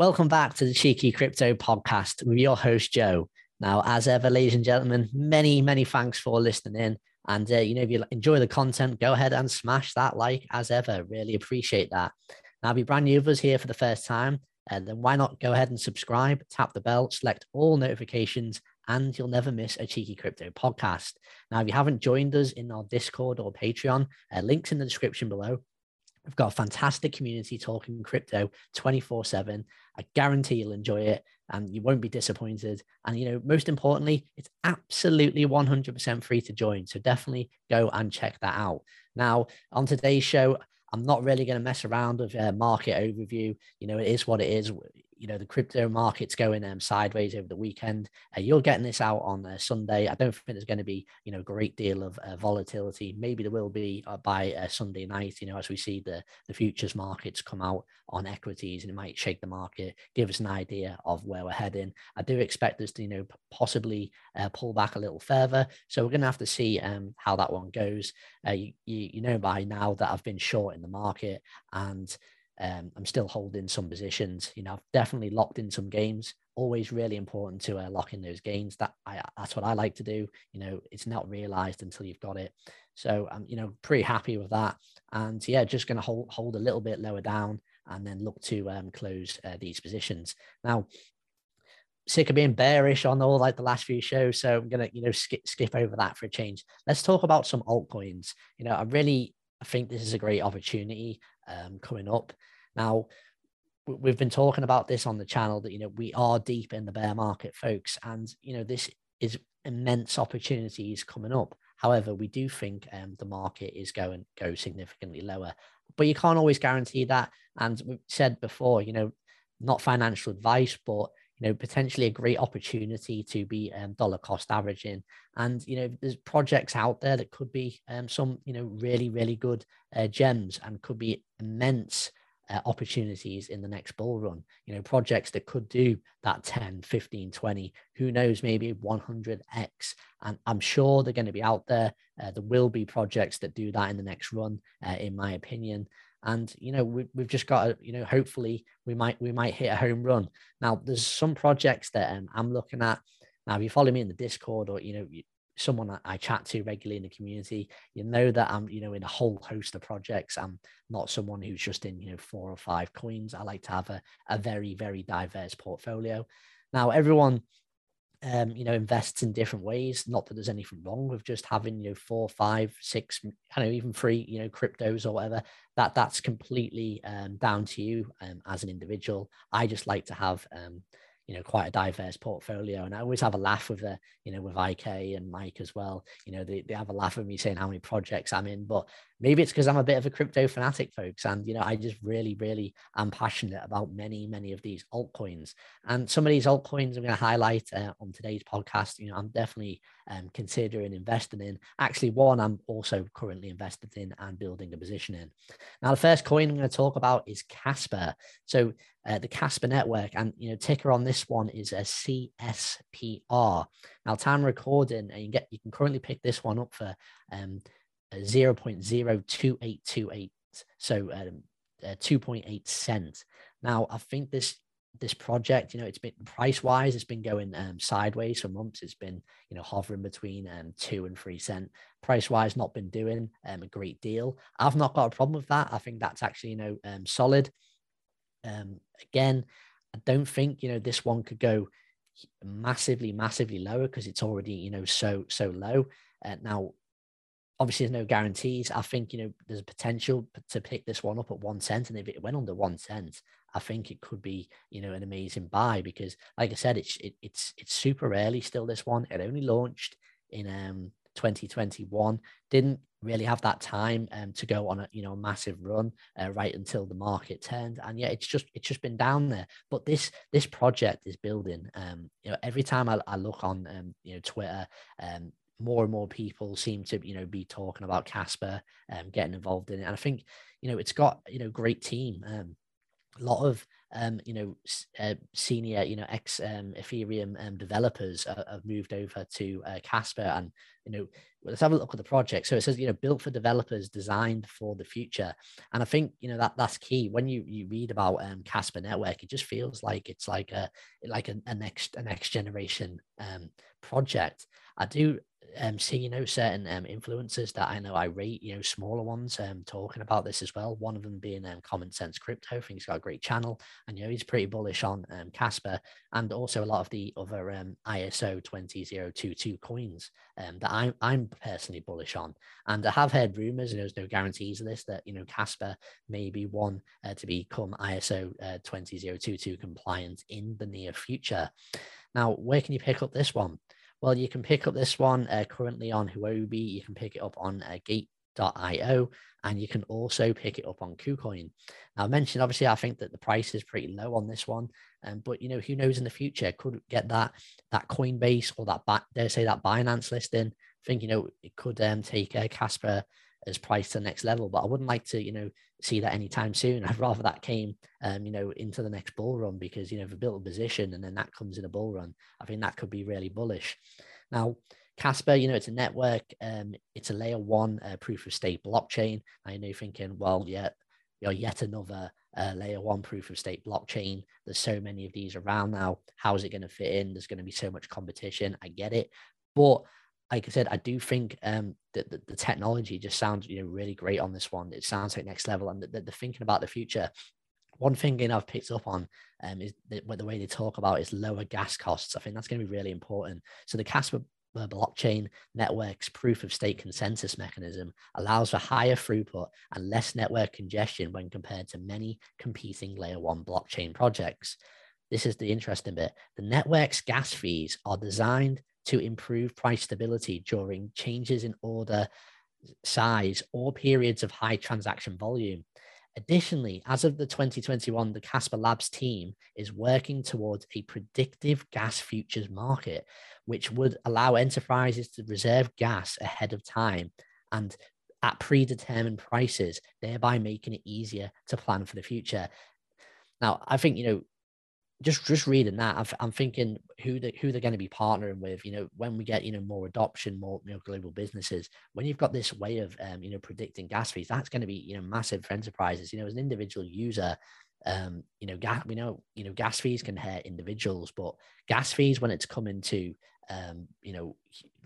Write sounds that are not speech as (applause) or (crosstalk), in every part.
Welcome back to the Cheeky Crypto Podcast with your host, Joe. Now, as ever, ladies and gentlemen, many, many thanks for listening in. And, uh, you know, if you enjoy the content, go ahead and smash that like as ever. Really appreciate that. Now, if you're brand new with us here for the first time, uh, then why not go ahead and subscribe, tap the bell, select all notifications, and you'll never miss a Cheeky Crypto podcast. Now, if you haven't joined us in our Discord or Patreon, uh, links in the description below. We've got a fantastic community talking crypto 24 7. I guarantee you'll enjoy it and you won't be disappointed. And, you know, most importantly, it's absolutely 100% free to join. So definitely go and check that out. Now, on today's show, I'm not really going to mess around with a market overview. You know, it is what it is you know the crypto market's going um, sideways over the weekend. Uh, you're getting this out on uh, Sunday. I don't think there's going to be you know a great deal of uh, volatility. Maybe there will be uh, by uh, Sunday night. You know as we see the the futures markets come out on equities, and it might shake the market, give us an idea of where we're heading. I do expect us to you know possibly uh, pull back a little further. So we're going to have to see um, how that one goes. You, you you know by now that I've been short in the market and um, I'm still holding some positions. You know, I've definitely locked in some games. Always really important to uh, lock in those gains. That I, that's what I like to do. You know, it's not realized until you've got it. So I'm, you know, pretty happy with that. And yeah, just going to hold hold a little bit lower down and then look to um, close uh, these positions. Now, sick of being bearish on all like the last few shows, so I'm gonna you know skip skip over that for a change. Let's talk about some altcoins. You know, I really I think this is a great opportunity um, coming up. Now, we've been talking about this on the channel that you know we are deep in the bear market, folks, and you know this is immense opportunities coming up. However, we do think um, the market is going go significantly lower, but you can't always guarantee that. And we've said before, you know, not financial advice, but you know potentially a great opportunity to be um, dollar cost averaging. And you know there's projects out there that could be um, some you know really really good uh, gems and could be immense uh, opportunities in the next bull run. You know projects that could do that 10 15 20 who knows maybe 100x and i'm sure they're going to be out there. Uh, there will be projects that do that in the next run uh, in my opinion and you know we, we've just got to you know hopefully we might we might hit a home run now there's some projects that um, i'm looking at now if you follow me in the discord or you know someone I chat to regularly in the community, you know that I'm, you know, in a whole host of projects. I'm not someone who's just in, you know, four or five coins. I like to have a, a very, very diverse portfolio. Now, everyone, um, you know, invests in different ways. Not that there's anything wrong with just having, you know, four, five, six, I know, even three, you know, cryptos or whatever. That that's completely um, down to you um, as an individual. I just like to have, um, you know quite a diverse portfolio and i always have a laugh with the you know with ik and mike as well you know they, they have a laugh at me saying how many projects i'm in but maybe it's because i'm a bit of a crypto fanatic folks and you know i just really really am passionate about many many of these altcoins and some of these altcoins i'm going to highlight uh, on today's podcast you know i'm definitely um, considering investing in actually one i'm also currently invested in and building a position in now the first coin i'm going to talk about is casper so uh, the Casper network. And you know, ticker on this one is a CSPR. Now, time recording, and you get you can currently pick this one up for um, 0.02828, so um, uh, 2.8 cents. Now, I think this this project, you know, it's been price wise, it's been going um, sideways for months. It's been, you know, hovering between um, two and three cent. Price wise, not been doing um, a great deal. I've not got a problem with that. I think that's actually, you know, um, solid. Um, again, I don't think you know this one could go massively, massively lower because it's already you know so so low. Uh, now, obviously, there's no guarantees. I think you know there's a potential to pick this one up at one cent, and if it went under one cent, I think it could be you know an amazing buy because, like I said, it's it, it's it's super early still. This one it only launched in um 2021 didn't really have that time um, to go on a you know a massive run uh, right until the market turned and yeah it's just it's just been down there but this this project is building um you know every time i, I look on um you know twitter um more and more people seem to you know be talking about casper um getting involved in it and i think you know it's got you know great team um a lot of um, you know, uh, senior, you know, ex um, Ethereum um, developers uh, have moved over to uh, Casper, and you know, let's have a look at the project. So it says, you know, built for developers, designed for the future, and I think you know that that's key. When you you read about um, Casper Network, it just feels like it's like a like a, a next a next generation um, project. I do um, see, you know, certain um, influencers that I know I rate, you know, smaller ones um, talking about this as well. One of them being um, Common Sense Crypto. I think he's got a great channel and, you know, he's pretty bullish on um, Casper and also a lot of the other um, ISO 20022 coins um, that I'm, I'm personally bullish on. And I have heard rumors, and there's no guarantees of this, that, you know, Casper may be one uh, to become ISO uh, 20022 compliant in the near future. Now, where can you pick up this one? Well, you can pick up this one uh, currently on Huobi. You can pick it up on uh, Gate.io, and you can also pick it up on KuCoin. Now, I mentioned obviously, I think that the price is pretty low on this one, um, but you know, who knows in the future could get that that Coinbase or that dare say that Binance listing. I think you know it could um, take uh, Casper as price to the next level. But I wouldn't like to, you know, see that anytime soon. (laughs) I'd rather that came, um, you know, into the next bull run because, you know, if a built a position and then that comes in a bull run, I think that could be really bullish. Now, Casper, you know, it's a network, um, it's a layer one uh, proof of stake blockchain. I know you're thinking, well, yeah, you're yet another uh, layer one proof of stake blockchain. There's so many of these around now. How is it going to fit in? There's going to be so much competition. I get it. But like I said, I do think um, that the, the, technology just sounds you know really great on this one. It sounds like next level, and the, thinking about the future. One thing I've picked up on um, is the, the way they talk about is lower gas costs. I think that's going to be really important. So the Casper uh, blockchain network's proof of stake consensus mechanism allows for higher throughput and less network congestion when compared to many competing layer one blockchain projects. This is the interesting bit. The network's gas fees are designed to improve price stability during changes in order size or periods of high transaction volume. Additionally, as of the 2021, the Casper Labs team is working towards a predictive gas futures market, which would allow enterprises to reserve gas ahead of time and at predetermined prices, thereby making it easier to plan for the future. Now, I think, you know, just just reading that, I'm, I'm thinking who they, who they're going to be partnering with. You know, when we get you know more adoption, more you know, global businesses. When you've got this way of um, you know predicting gas fees, that's going to be you know massive for enterprises. You know, as an individual user, um, you know, gas we know you know gas fees can hurt individuals, but gas fees when it's coming to um, you know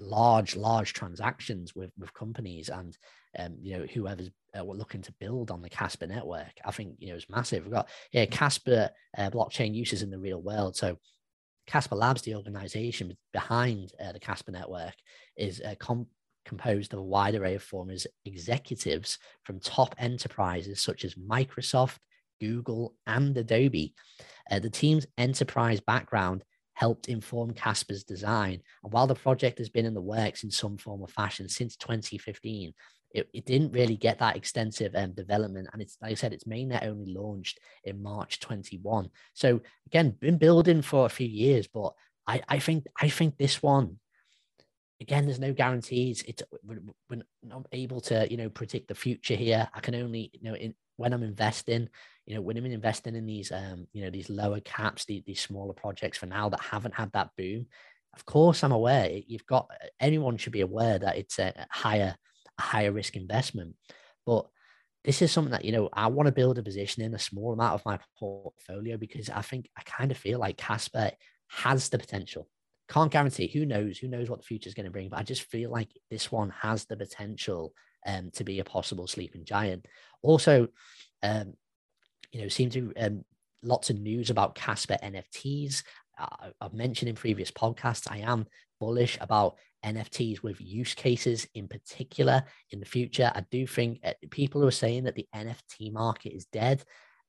large large transactions with with companies and um, you know whoever's uh, looking to build on the Casper network. I think you know it's massive. We've got yeah Casper uh, blockchain uses in the real world. So Casper Labs, the organization behind uh, the Casper network, is uh, com- composed of a wide array of former executives from top enterprises such as Microsoft, Google, and Adobe. Uh, the team's enterprise background helped inform Casper's design. And while the project has been in the works in some form or fashion since 2015, it, it didn't really get that extensive um, development. And it's like I said, it's mainnet only launched in March 21. So again, been building for a few years, but I, I think I think this one again there's no guarantees it's we're, not able to you know predict the future here i can only you know in, when i'm investing you know when i'm investing in these um you know these lower caps these, these smaller projects for now that haven't had that boom of course i'm aware you've got anyone should be aware that it's a higher a higher risk investment. But this is something that, you know, I want to build a position in a small amount of my portfolio because I think I kind of feel like Casper has the potential. Can't guarantee, who knows, who knows what the future is going to bring, but I just feel like this one has the potential um, to be a possible sleeping giant. Also, um, you know, seem to um, lots of news about Casper NFTs. Uh, I've mentioned in previous podcasts, I am bullish about NFTs with use cases in particular in the future. I do think uh, people who are saying that the NFT market is dead,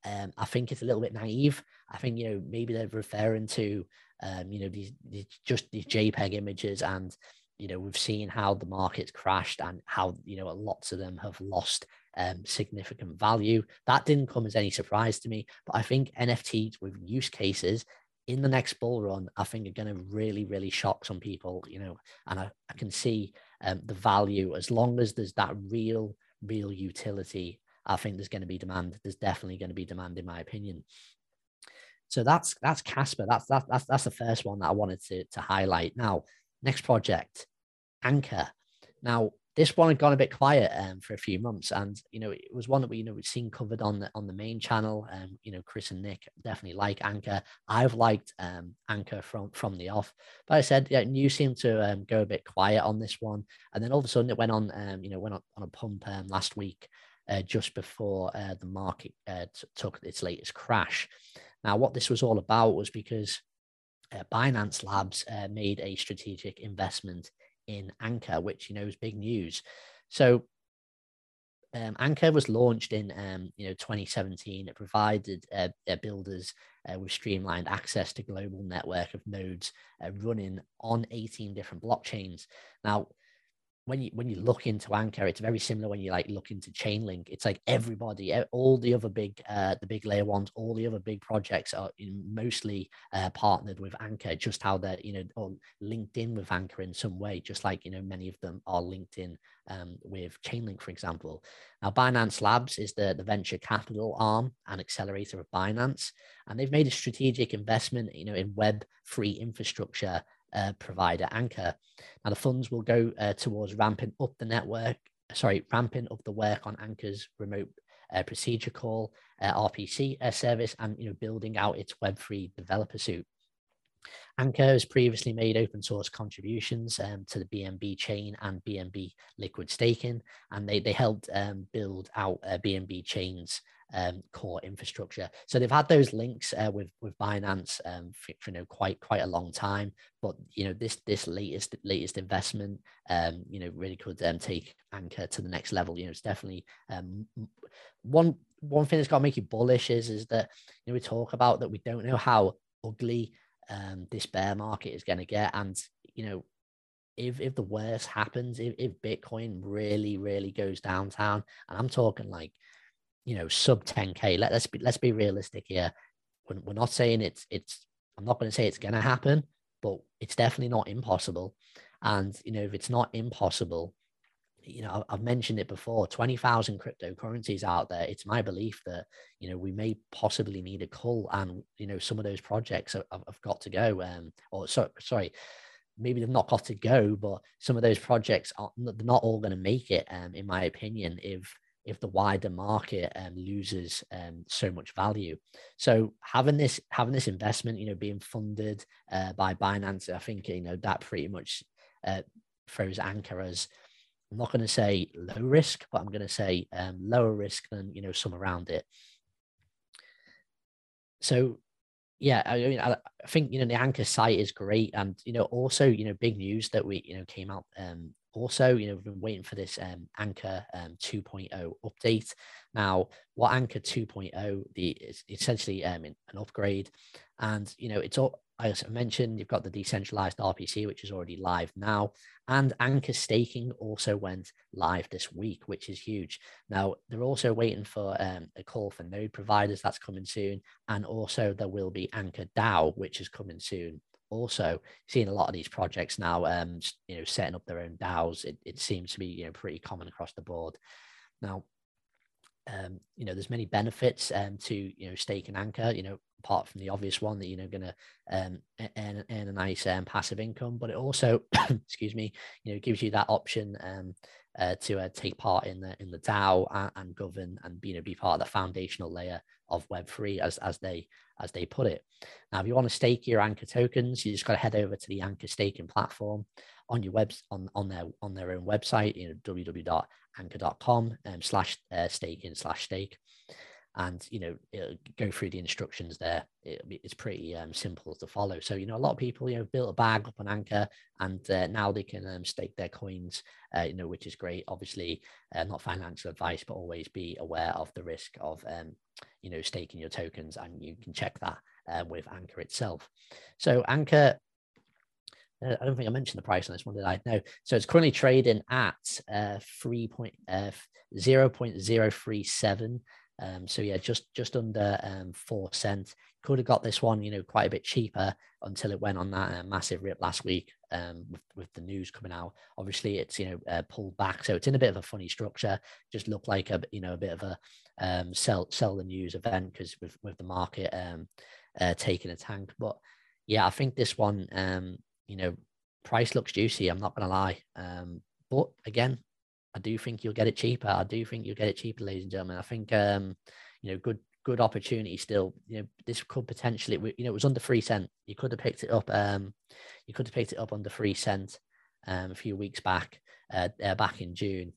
um, I think it's a little bit naive. I think you know maybe they're referring to um, you know these, these just these JPEG images, and you know we've seen how the market's crashed and how you know lots of them have lost um, significant value. That didn't come as any surprise to me, but I think NFTs with use cases in the next bull run, I think are going to really, really shock some people, you know, and I, I can see um, the value as long as there's that real, real utility. I think there's going to be demand. There's definitely going to be demand, in my opinion. So that's that's Casper. That's that's that's that's the first one that I wanted to to highlight. Now, next project, Ankr. Now, this one had gone a bit quiet um, for a few months, and you know it was one that we you know we've seen covered on the on the main channel. Um, you know, Chris and Nick definitely like Ankr. I've liked um, Ankr from from the off, but I said yeah, you seemed to um, go a bit quiet on this one, and then all of a sudden it went on. Um, you know, went on, on a pump um, last week, uh, just before uh, the market uh, t- took its latest crash. Now, what this was all about was because uh, Binance Labs uh, made a strategic investment in Ankr, which you know is big news. So um, Ankr was launched in um, you know 2017. It provided uh, builders uh, with streamlined access to global network of nodes uh, running on 18 different blockchains. Now, when you when you look into Ankr, it's very similar when you like look into Chainlink. It's like everybody, all the other big, uh, the big layer ones, all the other big projects are mostly uh, partnered with Ankr. Just how they're you know linked in with Ankr in some way, just like you know many of them are linked in um, with Chainlink, for example. Now, Binance Labs is the the venture capital arm and accelerator of Binance, and they've made a strategic investment, you know, in Web free infrastructure uh, provider Ankr. Now, the funds will go uh, towards ramping up the network, sorry, ramping up the work on Ankr's remote uh, procedure call, uh, RPC uh, service, and you know, building out its Web3 developer suite. Ankr has previously made open source contributions um, to the BNB chain and BNB liquid staking, and they, they helped um, build out uh, BNB chains um, core infrastructure. So they've had those links uh, with with Binance um, for, for, you know quite quite a long time. But you know this this latest latest investment, um, you know, really could um, take Ankr to the next level. You know, it's definitely um, one one thing that's got to make you bullish is is that you know we talk about that we don't know how ugly um, this bear market is going to get, and you know if if the worst happens, if, if Bitcoin really, really goes downtown, and I'm talking like you know, sub 10k. Let, let's be let's be realistic here. We're, we're not saying it's it's. I'm not going to say it's going to happen, but it's definitely not impossible. And you know, if it's not impossible, you know, I've mentioned it before. Twenty thousand cryptocurrencies out there. It's my belief that you know we may possibly need a cull, and you know, some of those projects have, have got to go. Um, or so, sorry, maybe they've not got to go, but some of those projects are they're not all going to make it. Um, in my opinion, if if the wider market um, loses um, so much value. So having this having this investment, you know, being funded uh, by Binance, I think you know that pretty much uh, throws Ankr as I'm not going to say low risk, but I'm going to say um, lower risk than you know some around it. So yeah, I mean, I, think you know the Ankr site is great, and you know also you know big news that we you know came out um, also, you know, we've been waiting for this um, Ankr um, 2.0 update. Now, what Ankr 2.0 the is essentially um, an upgrade, and you know, it's all I mentioned, you've got the decentralized RPC, which is already live now, and Ankr staking also went live this week, which is huge. Now, they're also waiting for um, a call for node providers that's coming soon, and also there will be Ankr DAO, which is coming soon also seeing a lot of these projects now, um, you know, setting up their own DAOs. It, it seems to be you know pretty common across the board. Now, um, you know, there's many benefits um, to you know stake and ankr. You know, apart from the obvious one that you know going to um, earn, earn a nice um, passive income, but it also, (coughs) excuse me, you know, gives you that option um, uh, to uh, take part in the in the DAO and, and govern and you know be part of the foundational layer of Web three as as they as they put it. Now, if you want to stake your Ankr tokens, you just got to head over to the Ankr staking platform on your webs on on their on their own website, you know www.ankr.com um, slash uh, staking slash stake. And you know go through the instructions there. It, it's pretty um, simple to follow. So you know a lot of people you know built a bag up on ankr and uh, now they can um, stake their coins uh, you know which is great. Obviously uh, not financial advice but always be aware of the risk of um, you know staking your tokens and you can check that uh, with ankr itself. So ankr I don't think I mentioned the price on this one, did I? No. So it's currently trading at uh, 3 point, uh, 0.037 um, so yeah, just just under um, four cents. Could have got this one, you know, quite a bit cheaper until it went on that uh, massive rip last week um, with, with the news coming out. Obviously, it's you know uh, pulled back, so it's in a bit of a funny structure. Just looked like a you know a bit of a um, sell sell the news event because with with the market um, uh, taking a tank. But yeah, I think this one, um, you know, price looks juicy. I'm not going to lie. Um, but again, I do think you'll get it cheaper. I do think you'll get it cheaper, ladies and gentlemen. I think, um, you know, good good opportunity still. You know, this could potentially, you know, it was under three cent. You could have picked it up. Um, you could have picked it up under three cent um, a few weeks back, uh, uh, back in June,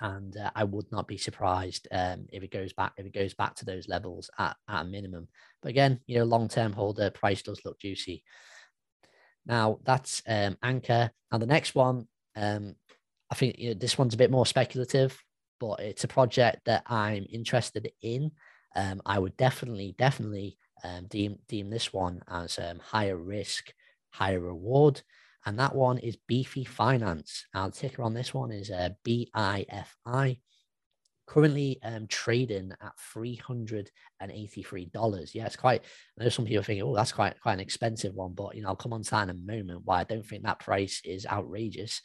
and uh, I would not be surprised um, if it goes back if it goes back to those levels at, at a minimum. But again, you know, long term holder price does look juicy. Now that's um, Ankr. And the next one, um, I think you know, this one's a bit more speculative, but it's a project that I'm interested in. Um, I would definitely, definitely um, deem deem this one as um, higher risk, higher reward, and that one is Beefy Finance. Now the ticker on this one is uh, BIFI. Currently um, trading at three hundred and eighty-three dollars. Yeah, it's quite. I know some people thinking, "Oh, that's quite quite an expensive one," but you know, I'll come on to in a moment. Why I don't think that price is outrageous.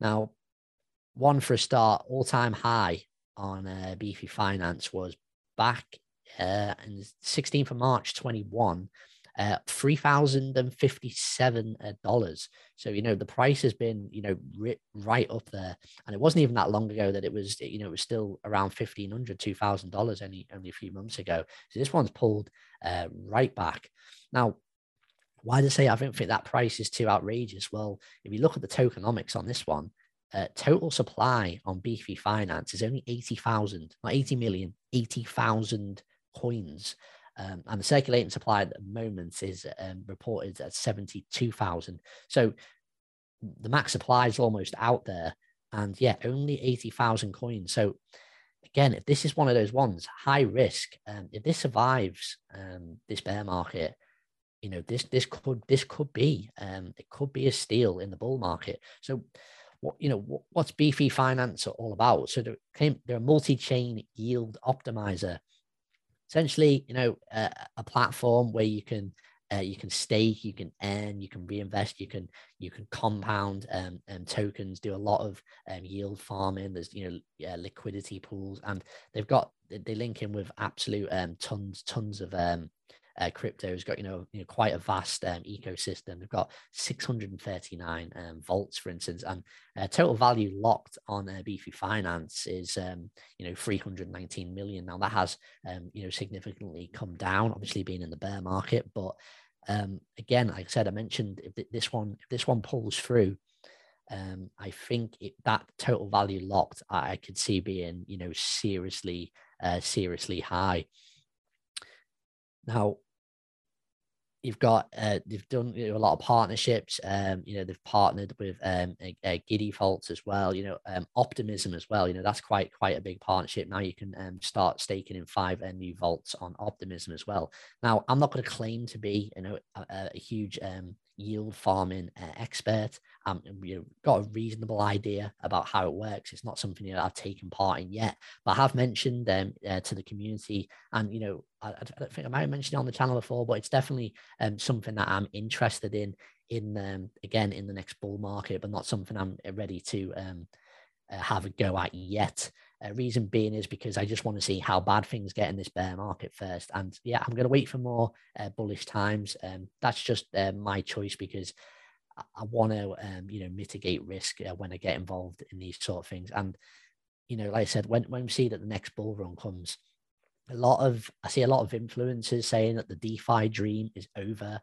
Now, one for a start, all-time high on uh, Beefy Finance was back uh, on 16th of March 21, uh, $3,057. Uh, so, you know, the price has been, you know, ri- right up there. And it wasn't even that long ago that it was, you know, it was still around $1,500, $2,000 only, only a few months ago. So this one's pulled uh, right back. Now, why do I say I don't think that price is too outrageous? Well, if you look at the tokenomics on this one, uh, total supply on Beefy Finance is only 80,000, not 80 million, 80,000 coins. Um, and the circulating supply at the moment is um, reported at 72,000. So the max supply is almost out there. And yeah, only 80,000 coins. So again, if this is one of those ones, high risk, um, if this survives um, this bear market, you know, this this could this could be um, it could be a steal in the bull market. So what you know what, what's beefy finance all about so they're, they're a multi-chain yield optimizer essentially, you know, uh, a platform where you can uh, you can stake, you can earn, you can reinvest, you can you can compound um, um tokens, do a lot of um, yield farming. There's you know yeah, liquidity pools, and they've got they link in with absolute um, tons tons of um, uh, crypto has got you know, you know quite a vast um, ecosystem. They've got 639 um, vaults, for instance, and uh, total value locked on uh, Beefy Finance is um, you know 319 million. Now that has um, you know significantly come down, obviously being in the bear market, but um, again, like I said, I mentioned if this one if this one pulls through. Um, I think it, that total value locked, I, I could see being, you know, seriously, uh, seriously high. Now, you've got uh, they've done you know, a lot of partnerships. Um, you know, they've partnered with um, a, a Giddy Vaults as well. You know, um, Optimism as well. You know, that's quite quite a big partnership. Now you can um, start staking in five uh, new vaults on Optimism as well. Now, I'm not going to claim to be you know a, a huge um, yield farming uh, expert. Um, you've got a reasonable idea about how it works. It's not something that I've taken part in yet, but I have mentioned them um, uh, to the community. And, you know, I, I, think I might have mentioned it on the channel before, but it's definitely um, something that I'm interested in, in um, again, in the next bull market, but not something I'm ready to um, uh, have a go at yet. Uh, reason being is because I just want to see how bad things get in this bear market first. And yeah, I'm going to wait for more uh, bullish times. Um, that's just uh, my choice because I, I want to, um, you know, mitigate risk uh, when I get involved in these sort of things. And you know, like I said, when when we see that the next bull run comes, a lot of I see a lot of influencers saying that the DeFi dream is over,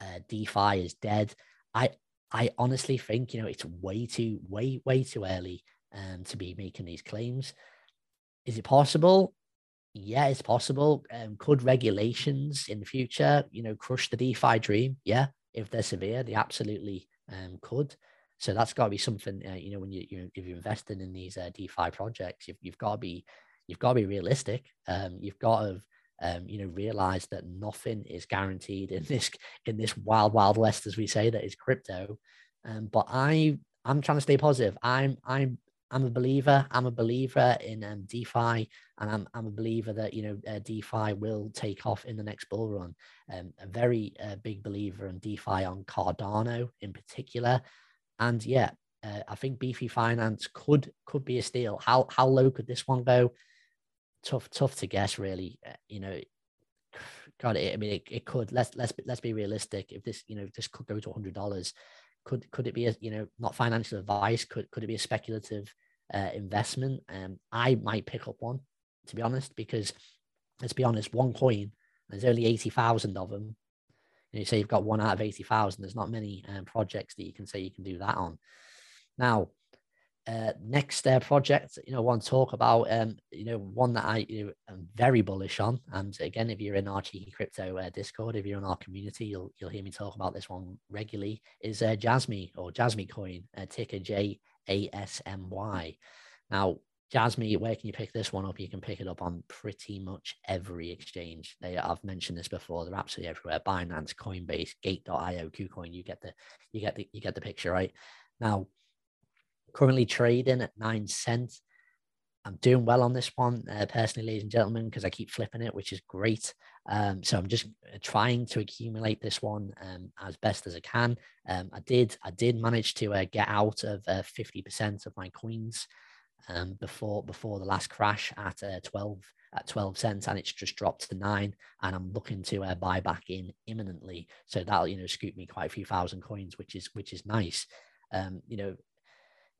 uh, DeFi is dead. I I honestly think you know it's way too way way too early um, to be making these claims. Is it possible? Yeah, it's possible. Um, could regulations in the future, you know, crush the DeFi dream? Yeah, if they're severe, they absolutely um, could. So that's got to be something, uh, you know, when you, you if you're investing in these uh, DeFi projects, you've, you've got to be you've got to be realistic. Um, you've got to um, you know realize that nothing is guaranteed in this in this wild wild west, as we say, that is crypto. Um, but I I'm trying to stay positive. I'm I'm I'm a believer. I'm a believer in um, DeFi, and I'm, I'm a believer that you know uh, DeFi will take off in the next bull run. Um, a very uh, big believer in DeFi on Cardano in particular, and yeah, uh, I think Beefy Finance could could be a steal. How how low could this one go? Tough tough to guess, really. Uh, you know, (sighs) God, it, I mean, it, it could. Let's let's let's be realistic. If this, you know, this could go to hundred dollars, could could it be a you know not financial advice? Could could it be a speculative uh, investment? Um, I might pick up one to be honest, because let's be honest, one coin. There's only eighty thousand of them. Know, you say you've got one out of eighty thousand. There's not many um, projects that you can say you can do that on. Now, uh, next uh, project, you know, to talk about, um, you know, one that I you know, am very bullish on. And again, if you're in our cheeky crypto uh, Discord, if you're in our community, you'll you'll hear me talk about this one regularly. Is uh, Jasmy or Jasmy Coin, uh, ticker J A S M Y. Now, Jasmy, where can you pick this one up? You can pick it up on pretty much every exchange. They, I've mentioned this before. They're absolutely everywhere. Binance, Coinbase, Gate.io, KuCoin. You get the, you get the, you get the picture, right? Now, currently trading at nine cents. I'm doing well on this one, uh, personally, ladies and gentlemen, because I keep flipping it, which is great. Um, so I'm just uh, trying to accumulate this one um, as best as I can. Um, I did, I did manage to uh, get out of uh, 50% of my coins um, before before the last crash at uh, 12 at 12 cents and it's just dropped to nine and i'm looking to uh, buy back in imminently so that'll you know scoop me quite a few thousand coins which is which is nice um, you know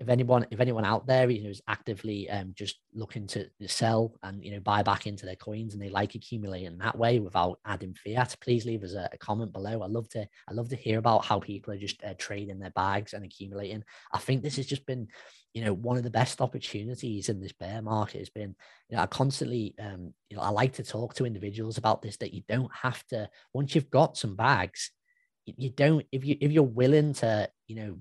if anyone if anyone out there you know is actively um, just looking to sell and you know buy back into their coins and they like accumulating that way without adding fiat please leave us a, a comment below. I love to i love to hear about how people are just uh, trading their bags and accumulating. I think this has just been you know one of the best opportunities in this bear market. Has been you know i constantly um you know i like to talk to individuals about this that you don't have to once you've got some bags you don't if you if you're willing to you know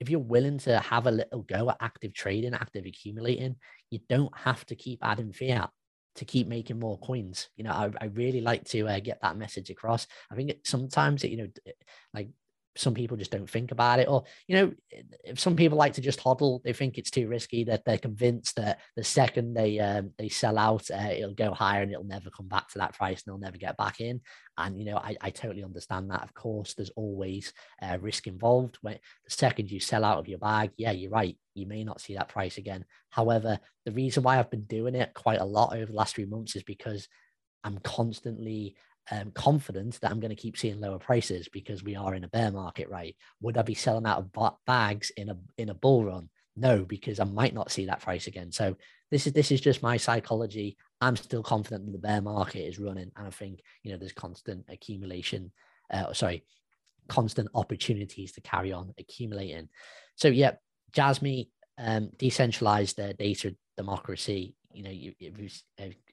if you're willing to have a little go at active trading, active accumulating, you don't have to keep adding fiat to keep making more coins. You know, I, I really like to uh, get that message across. I think it, sometimes, it, you know, like some people just don't think about it or you know if some people like to just hodl they think it's too risky that they're convinced that the second they um, they sell out uh, it'll go higher and it'll never come back to that price and they'll never get back in. And you know i, I totally understand that of course there's always uh, risk involved. When the second you sell out of your bag yeah you're right you may not see that price again. However the reason why i've been doing it quite a lot over the last few months is because i'm constantly um, confident that I'm going to keep seeing lower prices because we are in a bear market, right? Would I be selling out of bags in a in a bull run? No, because I might not see that price again. So this is this is just my psychology. I'm still confident that the bear market is running, and I think you know there's constant accumulation. Uh, sorry, constant opportunities to carry on accumulating. So yeah, Jasmy um, decentralized uh, data democracy. You know, you, you've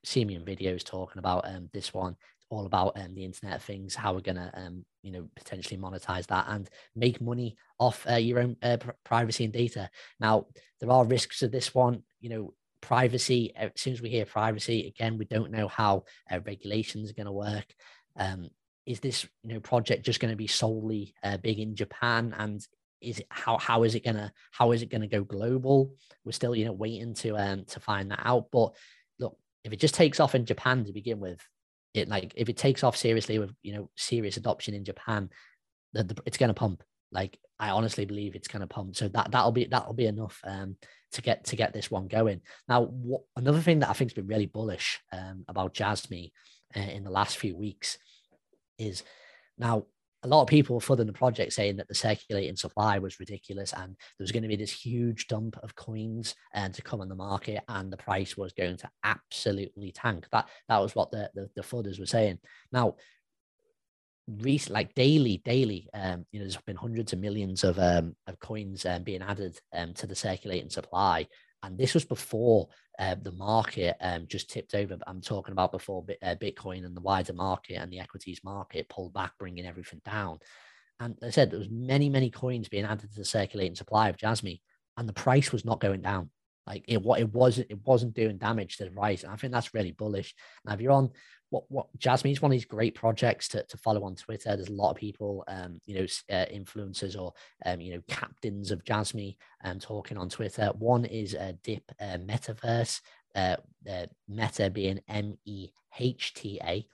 seen me in videos talking about um, this one all about um, the Internet of Things, how we're going to, um, you know, potentially monetize that and make money off uh, your own uh, pr- privacy and data. Now, there are risks to this one. You know, privacy. As soon as we hear privacy, again, we don't know how uh, regulations are going to work. Um, is this, you know, project just going to be solely uh, big in Japan and is it how how is it gonna how is it gonna go global? We're still you know waiting to um to find that out. But look, if it just takes off in Japan to begin with, it like if it takes off seriously with you know serious adoption in Japan, the, the, it's going to pump. Like I honestly believe it's going to pump. So that that'll be that'll be enough um, to get to get this one going. Now, what, another thing that I think's been really bullish um, about Jasmy uh, in the last few weeks is now a lot of people flooding the project saying that the circulating supply was ridiculous and there was going to be this huge dump of coins and uh, to come on the market and the price was going to absolutely tank. That that was what the the, the flooders were saying. Now, recent like daily, daily, um, you know, there's been hundreds of millions of um of coins um, being added um to the circulating supply and this was before uh, the market um, just tipped over. I'm talking about before uh, Bitcoin and the wider market and the equities market pulled back, bringing everything down. And I said there was many, many coins being added to the circulating supply of Jasmy, and the price was not going down. Like it, what it wasn't, it wasn't doing damage to the price. And I think that's really bullish. Now, if you're on what what Jasmy is one of these great projects to, to follow on Twitter. There's a lot of people, um, you know, uh, influencers or um, you know, captains of Jasmy um, talking on Twitter. One is uh, Dip uh, Metaverse, uh, uh, Meta being M E H T A,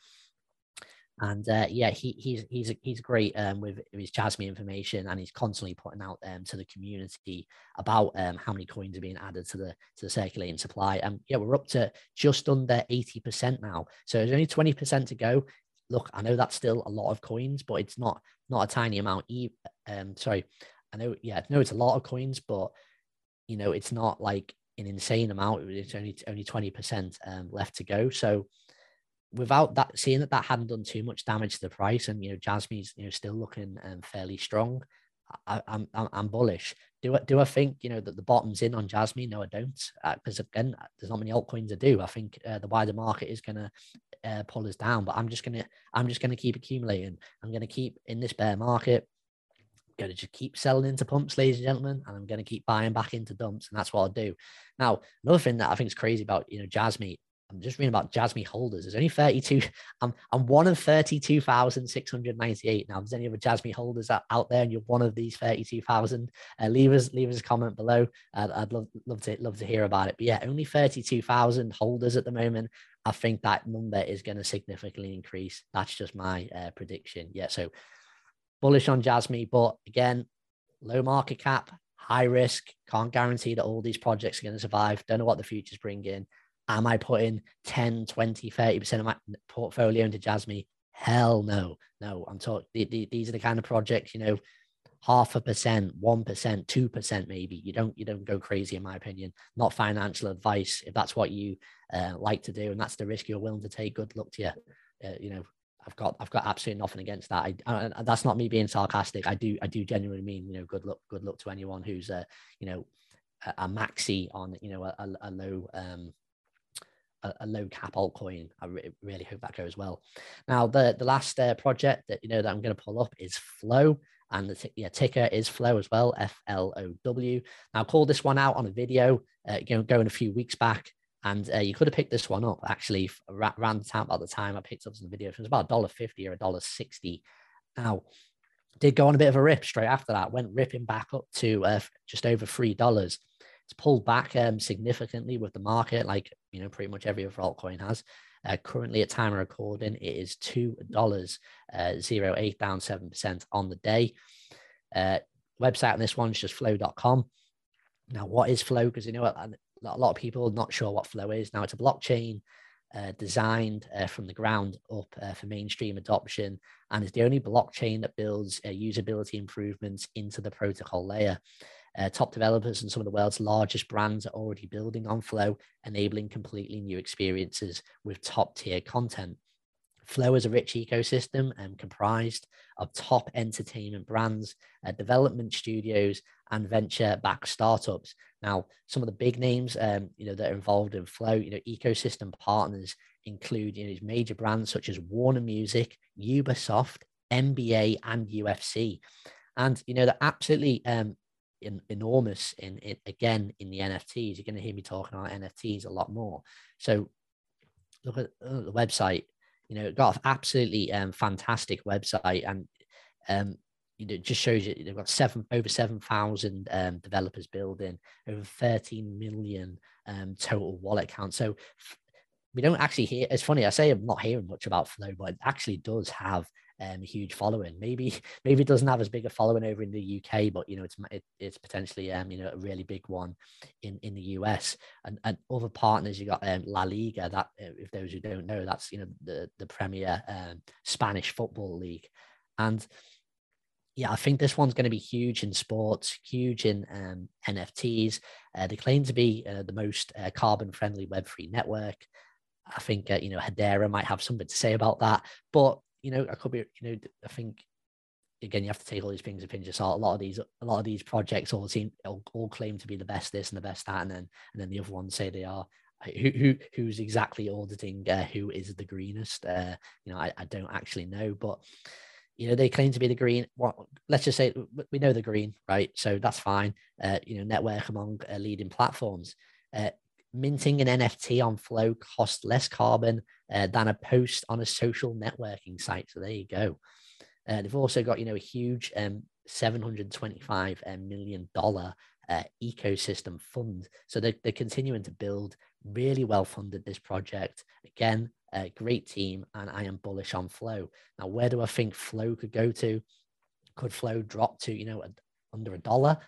and uh, yeah, he, he's he's he's great um, with his Jasmy information, and he's constantly putting out um, to the community about um, how many coins are being added to the to the circulating supply. And yeah, we're up to just under eighty percent now. So there's only twenty percent to go. look, I know that's still a lot of coins, but it's not not a tiny amount. Um, sorry, I know, yeah, no, it's a lot of coins, but you know, it's not like an insane amount. It's only only twenty percent um, left to go. So without that, seeing that that hadn't done too much damage to the price, and you know, Jasmy's you know still looking um, fairly strong. I, am I'm, I'm bullish. Do I do I think you know that the bottom's in on Jasmy? No, I don't. Because uh, again, there's not many altcoins to do. I think uh, the wider market is going to uh, pull us down. But I'm just gonna I'm just gonna keep accumulating. I'm gonna keep in this bear market. I'm gonna just keep selling into pumps, ladies and gentlemen, and I'm gonna keep buying back into dumps, and that's what I'll do. Now, another thing that I think is crazy about you know Jasmy I'm just reading about Jasmy holders. There's only 32. I'm, I'm one of 32,698. Now, if there's any other Jasmy holders out there and you're one of these 32,000, uh, leave us leave us a comment below. Uh, I'd love, love to love to hear about it. But yeah, only 32,000 holders at the moment. I think that number is going to significantly increase. That's just my uh, prediction. Yeah, so bullish on Jasmy, but again, low market cap, high risk. Can't guarantee that all these projects are going to survive. Don't know what the future's bringing. Am I putting 10, 20, 30% of my portfolio into Jasmy? Hell no. No, I'm talking, these are the kind of projects, you know, half a percent, 1%, 2% maybe. You don't, you don't go crazy in my opinion. Not financial advice. If that's what you uh, like to do and that's the risk you're willing to take, good luck to you. Uh, you know, I've got I've got absolutely nothing against that. I, I, that's not me being sarcastic. I do I do genuinely mean you know good luck good luck to anyone who's uh you know a, a maxi on you know a, a low um a, a low cap altcoin. I re- really hope that goes well. Now, the the last uh, project that you know that I'm going to pull up is Flow, and the t- yeah, ticker is Flow as well, F L O W. Now, I called this one out on a video uh, going, going a few weeks back. And uh, you could have picked this one up actually around the time at the time I picked up some video. It was about dollar fifty or dollar sixty. Now, did go on a bit of a rip straight after that. Went ripping back up to uh, just over three dollars. It's pulled back um, significantly with the market, like you know, pretty much every other altcoin has. Uh, currently, at time of recording, it is two dollars uh, zero eight down seven percent on the day. Uh, website on this one is just flow.com. Now, what is Flow? Because you know a lot of people not sure what Flow is. Now, it's a blockchain uh, designed uh, from the ground up uh, for mainstream adoption and is the only blockchain that builds uh, usability improvements into the protocol layer. Uh, top developers and some of the world's largest brands are already building on Flow, enabling completely new experiences with top tier content. Flow is a rich ecosystem and comprised of top entertainment brands, uh, development studios, and venture-backed startups. Now, some of the big names, um, you know, that are involved in Flow, you know, ecosystem partners include you know, major brands such as Warner Music, Ubisoft, NBA, and UFC. And you know, they're absolutely um, in, enormous in, in again in the NFTs. You're going to hear me talking about NFTs a lot more. So look at uh, the website. You know, got an absolutely um, fantastic website, and um, you know, just shows you they've got seven over seven thousand um, developers building, over thirteen million um, total wallet count. So we don't actually hear. It's funny. I say I'm not hearing much about Flow, but it actually does have um, a huge following. Maybe (laughs) maybe it doesn't have as big a following over in the UK, but you know it's it, it's potentially um you know a really big one in in the US and and other partners. You got um, La Liga. That uh, if those who don't know, that's you know the the Premier um, Spanish football league, and yeah, I think this one's going to be huge in sports, huge in um, NFTs. Uh, they claim to be uh, the most uh, carbon friendly Web3 network. I think, uh, you know, Hedera might have something to say about that. But you know, I could be, you know, I think again, you have to take all these things a pinch of salt. A lot of these, a lot of these projects all seem all, all claim to be the best this and the best that, and then and then the other ones say they are. Who, who who's exactly auditing uh, who is the greenest? Uh, you know, I, I don't actually know, but you know they claim to be the green. Well, let's just say we know the green, right? So that's fine. Uh, you know, network among uh, leading platforms. Uh, minting an NFT on Flow costs less carbon uh, than a post on a social networking site. So there you go. Uh, they've also got, you know, a huge um, $725 uh, million dollar uh, ecosystem fund. So they're, they're continuing to build really well funded this project. Again, a great team, and I am bullish on Flow. Now, where do I think Flow could go to? Could Flow drop to, you know, a, under a dollar?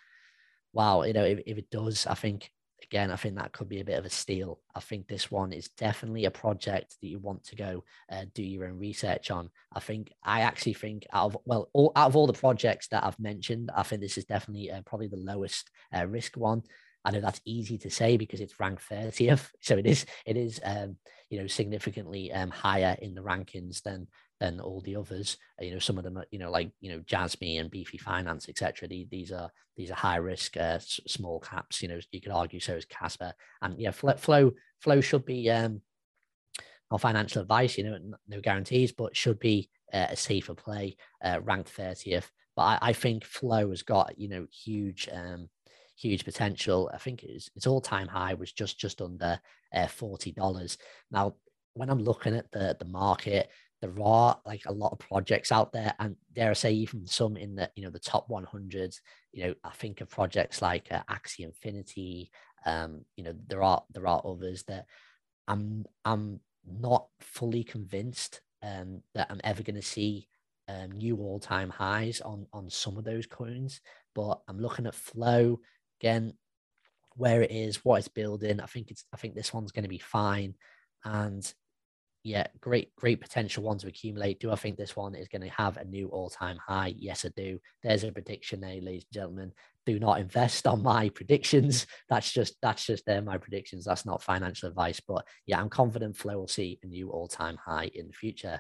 Wow, you know, if, if it does, I think again, I think that could be a bit of a steal. I think this one is definitely a project that you want to go uh, do your own research on. I think I actually think out of well, all, out of all the projects that I've mentioned, I think this is definitely uh, probably the lowest uh, risk one. I know that's easy to say because it's ranked 30th, (laughs) so it is it is um, you know significantly um, higher in the rankings than than all the others. You know, some of them, are, you know, like you know, Jasmy and Beefy Finance, etc. These, these are these are high risk uh, small caps. You know, you could argue so is Casper, and yeah, Flow Flow should be um, not financial advice. You know, no guarantees, but should be uh, a safer play, uh, ranked 30th. But I, I, think Flow has got you know huge. Um, huge potential. I think it's its all time high was just just under uh, forty dollars. Now, when I'm looking at the the market, there are like a lot of projects out there and dare I say even some in the you know the top 100 you know I think of projects like uh, Axie Infinity um you know there are there are others that I'm I'm not fully convinced um that I'm ever going to see um, new all-time highs on on some of those coins but I'm looking at flow. Again where it is what it's building I think it's I think this one's going to be fine and yeah, great, great potential one to accumulate. Do I think this one is going to have a new all-time high? Yes, I do. There's a prediction there, ladies and gentlemen. Do not invest on my (laughs) predictions. That's just that's just there my predictions. That's not financial advice. But yeah, I'm confident Flow will see a new all-time high in the future.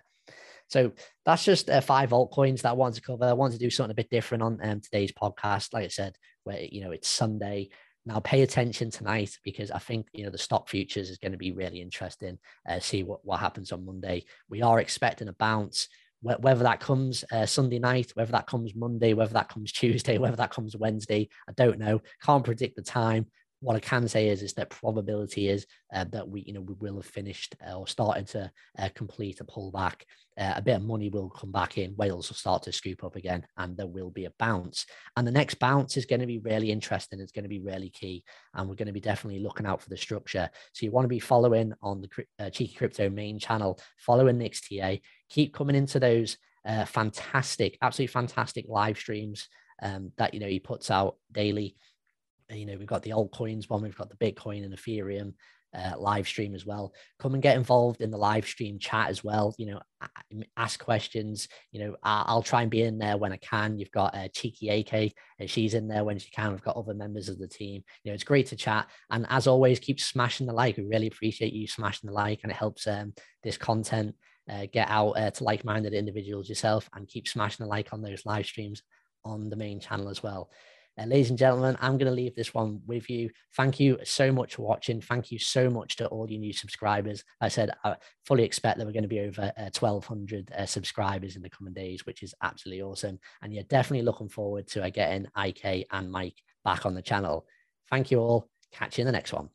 So that's just uh, five altcoins that I wanted to cover. I wanted to do something a bit different on um, today's podcast. Like I said, where you know it's Sunday, now pay attention tonight because I think you know the stock futures is going to be really interesting. Uh, see what what happens on Monday. We are expecting a bounce. Whether that comes uh, Sunday night, whether that comes Monday, whether that comes (laughs) Tuesday, whether that comes Wednesday, I don't know. Can't predict the time what I can say is is that probability is uh, that we you know we will have finished uh, or started to uh, complete a pullback. Uh, a bit of money will come back in. Whales will start to scoop up again, and there will be a bounce. And the next bounce is going to be really interesting. It's going to be really key, and we're going to be definitely looking out for the structure. So you want to be following on the uh, Cheeky Crypto main channel, following the XTA. Keep coming into those uh, fantastic, absolutely fantastic live streams um, that you know he puts out daily you know, we've got the altcoins one, we've got the Bitcoin and Ethereum uh, live stream as well. Come and get involved in the live stream chat as well. You know, ask questions. You know, I'll try and be in there when I can. You've got uh, Cheeky AK, and she's in there when she can. We've got other members of the team. You know, it's great to chat. And as always, keep smashing the like. We really appreciate you smashing the like, and it helps um, this content uh, get out uh, to like-minded individuals yourself. And keep smashing the like on those live streams on the main channel as well. Ladies and gentlemen, I'm going to leave this one with you. Thank you so much for watching. Thank you so much to all you new subscribers. I said I fully expect that we're going to be over uh, 1,200 uh, subscribers in the coming days, which is absolutely awesome. And you're definitely looking forward to uh, getting IK and Mike back on the channel. Thank you all. Catch you in the next one.